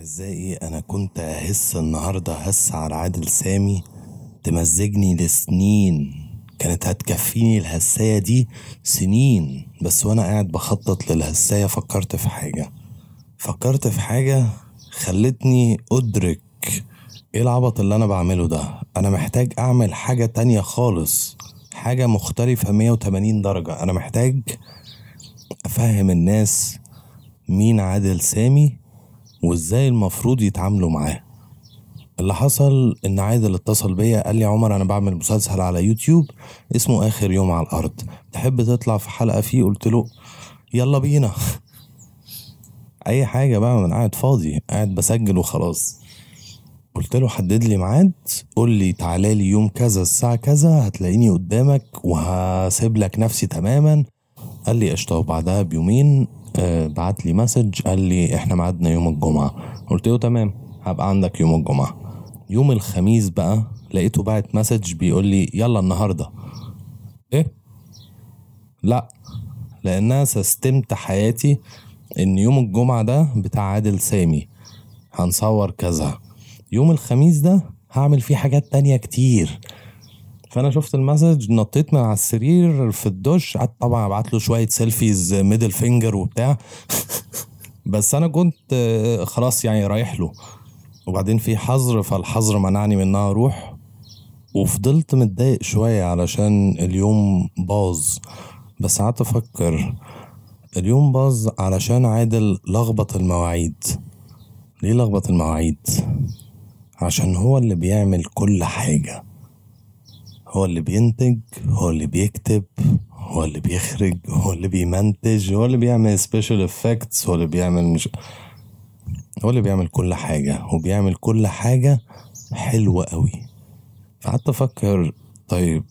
أعزائي أنا كنت أهس النهاردة هس على عادل سامي تمزجني لسنين. كانت هتكفيني الهساية دي سنين. بس وأنا قاعد بخطط للهساية فكرت في حاجة. فكرت في حاجة خلتني أدرك إيه العبط اللي أنا بعمله ده. أنا محتاج أعمل حاجة تانية خالص. حاجة مختلفة 180 درجة. أنا محتاج أفهم الناس مين عادل سامي وإزاي المفروض يتعاملوا معاه. اللي حصل إن عادل اتصل بيا قال لي عمر أنا بعمل مسلسل على يوتيوب اسمه آخر يوم على الأرض. تحب تطلع في حلقة فيه؟ قلت له يلا بينا. أي حاجة بقى من قاعد فاضي قاعد بسجل وخلاص. قلت له حدد لي ميعاد قول لي تعالى لي يوم كذا الساعة كذا هتلاقيني قدامك وهسيب لك نفسي تماما. قال لي قشطة. وبعدها بيومين بعت لي message قال لي إحنا ميعادنا يوم الجمعة. قلت له تمام هبقى عندك يوم الجمعة. يوم الخميس بقى لقيته بعت message بيقول لي يلا النهارده. إيه؟ لا لأن أنا سستمت حياتي إن يوم الجمعة ده بتاع عادل سامي. هنصور كذا. يوم الخميس ده هعمل فيه حاجات تانية كتير. فأنا شفت ال message نطيت من على السرير في الدش قعدت طبعا أبعت له شوية selfies middle finger وبتاع. بس أنا كنت خلاص يعني رايح له. وبعدين في حظر فالحظر منعني من إن أنا أروح. وفضلت متضايق شوية علشان اليوم باظ. بس قعدت أفكر اليوم باظ علشان عادل لخبط المواعيد. ليه لخبط المواعيد؟ عشان هو اللي بيعمل كل حاجة. هو اللي بينتج هو اللي بيكتب هو اللي بيخرج هو اللي بيمنتج هو اللي بيعمل special effects هو اللي بيعمل مش هو اللي بيعمل كل حاجة وبيعمل كل حاجة حلوة قوي فقعدت أفكر طيب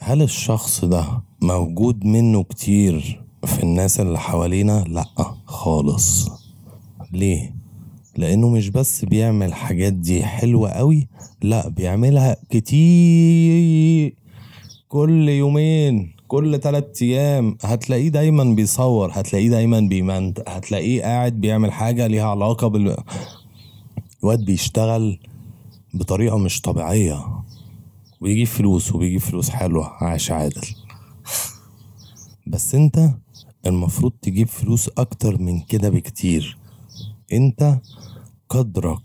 هل الشخص ده موجود منه كتير في الناس اللي حوالينا؟ لأ خالص ليه؟ لأنه مش بس بيعمل حاجات دي حلوة قوي لأ بيعملها كتير. كل يومين كل تلات أيام هتلاقيه دايما بيصور هتلاقيه دايما بيمنت هتلاقيه قاعد بيعمل حاجة ليها علاقة بال الواد بيشتغل بطريقة مش طبيعية. ويجيب فلوس وبيجيب فلوس حلوة عاش عادل. بس أنت المفروض تجيب فلوس أكتر من كده بكتير. انت قدرك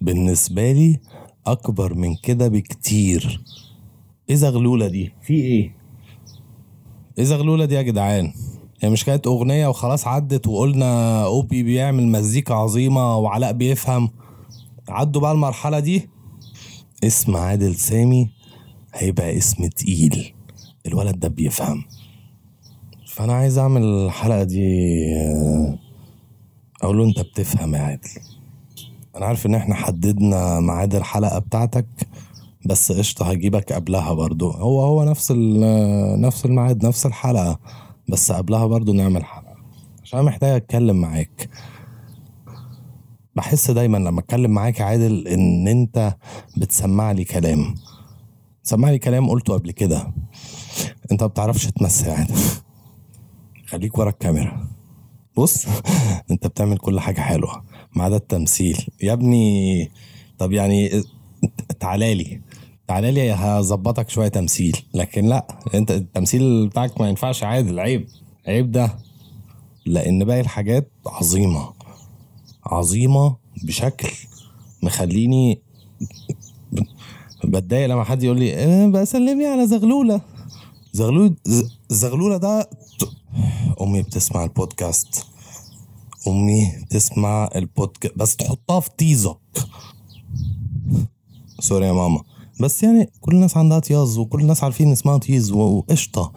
بالنسبة لي أكبر من كده بكتير. إيه زغلولة دي في إيه؟ إيه زغلولة دي يا جدعان هي مش كانت أغنية وخلاص عدت وقلنا أوبي بيعمل مزيكا عظيمة وعلاء بيفهم؟ عدوا بقى المرحلة دي. اسم عادل سامي هيبقى اسم تقيل. الولد ده بيفهم. فأنا عايز أعمل الحلقة دي آه، أقول له أنت بتفهم يا عادل. أنا عارف إن إحنا حددنا ميعاد الحلقة بتاعتك بس قشطة هجيبك قبلها برضو. هو هو نفس نفس الميعاد نفس الحلقة بس قبلها برضو نعمل حلقة. عشان محتاج أتكلم معاك. بحس دايما لما أتكلم معاك يا عادل إن أنت بتسمع لي كلام. تسمع لي كلام قلته قبل كده. أنت ما بتعرفش تمثل يا عادل. خليك ورا الكاميرا. بص انت بتعمل كل حاجة حلوة ما عدا التمثيل. يا ابني طب يعني تعالى لي تعالى لي هظبطك شوية تمثيل. لكن لا انت التمثيل بتاعك ما ينفعش عادل. عيب عيب ده. لأن باقي الحاجات عظيمة عظيمة بشكل مخليني بتضايق لما حد يقول لي آه بقى سلمني على زغلولة. زغلول ز- زغلولة ده أمي بتسمع البودكاست. أمي تسمع البودكاست بس تحطها في تيزك. sorry يا ماما. بس يعني كل الناس عندها طياز وكل الناس عارفين اسمها طيز و- وقشطة.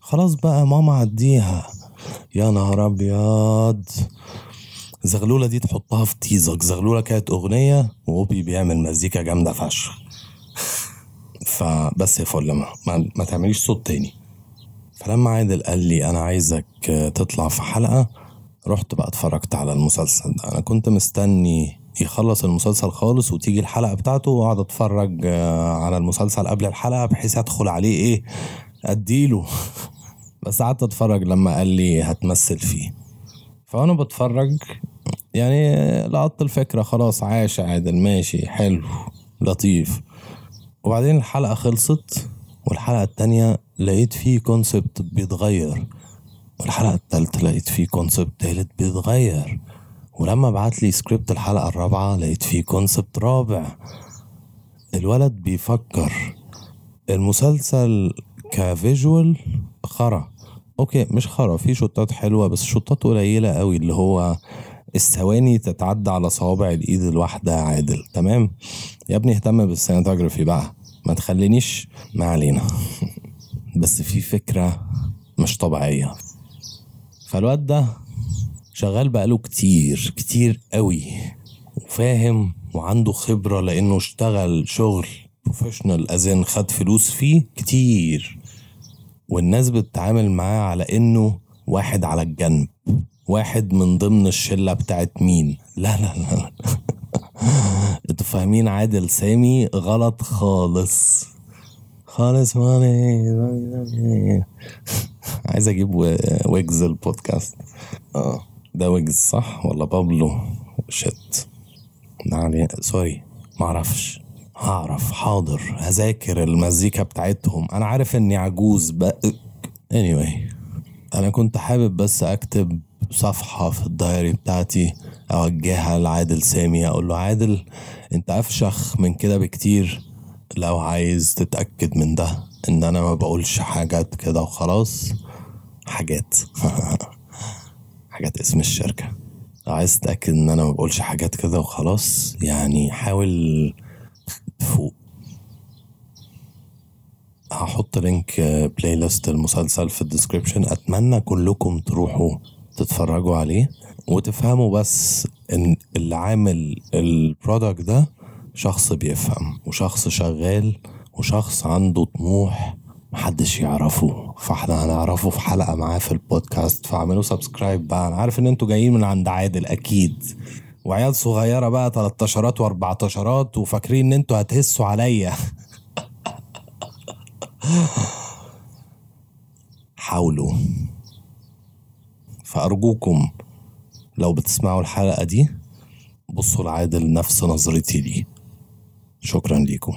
خلاص بقى ماما عديها. يا نهار أبيض. زغلولة دي تحطها في تيزك. زغلولة كانت أغنية وأوبي بيعمل مزيكا جامدة فشخ. فبس يا فل ما, ما تعمليش صوت تاني. فلما عادل قال لي أنا عايزك تطلع في حلقة رحت بقى اتفرجت على المسلسل ده. أنا كنت مستني يخلص المسلسل خالص وتيجي الحلقة بتاعته وأقعد أتفرج آه، على المسلسل قبل الحلقة بحيث أدخل عليه إيه أديله. بس قعدت أتفرج لما قال لي هتمثل فيه. فأنا بتفرج يعني لقطت الفكرة خلاص عاش عادل ماشي حلو لطيف. وبعدين الحلقة خلصت والحلقة التانية لقيت فيه concept بيتغير. والحلقة التالتة لقيت فيه concept تالت بيتغير. ولما بعت لي سكريبت الحلقة الرابعة لقيت فيه concept رابع. الولد بيفكر. المسلسل ك visual خرا. okay مش خرا في شوتات حلوة بس شوتات قليلة قوي اللي هو الثواني تتعدى على صوابع الإيد الواحدة عادل. تمام؟ يا ابني اهتم بال cinematography بقى. ما تخلينيش ما علينا. بس في فكرة مش طبيعية. فالواد ده شغال بقاله كتير كتير قوي وفاهم وعنده خبرة لأنه اشتغل شغل professional as in خد فلوس فيه كتير. والناس بتتعامل معاه على إنه واحد على الجنب واحد من ضمن الشلة بتاعت مين. لا لا لا. أنتوا فاهمين عادل سامي غلط خالص. خالص ماني عايز أجيب ويجز البودكاست. آه ده ويجز صح ولا بابلو؟ shit. يعني sorry معرفش هعرف حاضر. هذاكر المزيكا بتاعتهم. أنا عارف إني عجوز بقى. Anyway أنا كنت حابب بس أكتب صفحة في ال diary بتاعتي. أوجهها لعادل سامي أقول له عادل أنت أفشخ من كده بكتير لو عايز تتأكد من ده إن أنا ما بقولش حاجات كده وخلاص. حاجات. حاجات اسم الشركة. لو عايز تتأكد إن أنا ما بقولش حاجات كده وخلاص يعني حاول تفوق. هحط link playlist المسلسل في ال description. أتمنى كلكم تروحوا تتفرجوا عليه وتفهموا بس إن اللي عامل ال product ده شخص بيفهم وشخص شغال وشخص عنده طموح محدش يعرفه. فاحنا هنعرفه في حلقة معاه في البودكاست. فاعملوا سبسكرايب بقى. أنا عارف إن أنتوا جايين من عند عادل أكيد. وعيال صغيرة بقى 13 و14 وفاكرين إن أنتوا هتهسوا عليا. حاولوا. فأرجوكم لو بتسمعوا الحلقة دي بصوا لعادل نفس نظرتي ليه. شكرا ليكم.